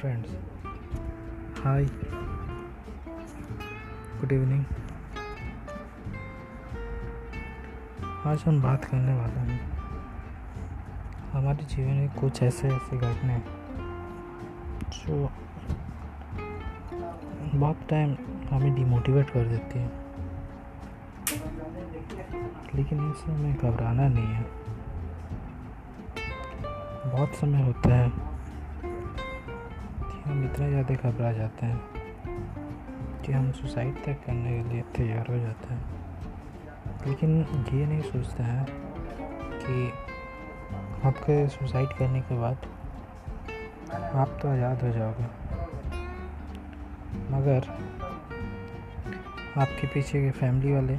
friends. Hi, good evening आज हम बात करने वाले हैं। हमारे जीवन में कुछ ऐसे ऐसे घटने जो बहुत टाइम हमें डिमोटिवेट कर देती है। लेकिन इस समय घबराना नहीं है। बहुत समय होता है। हम इतना ज़्यादा घबरा जाते हैं कि हम सुसाइड तक करने के लिए तैयार हो जाते हैं। लेकिन ये नहीं सोचते हैं कि आपके सुसाइड करने के बाद आप तो आज़ाद हो जाओगे। मगर आपके पीछे के फैमिली वाले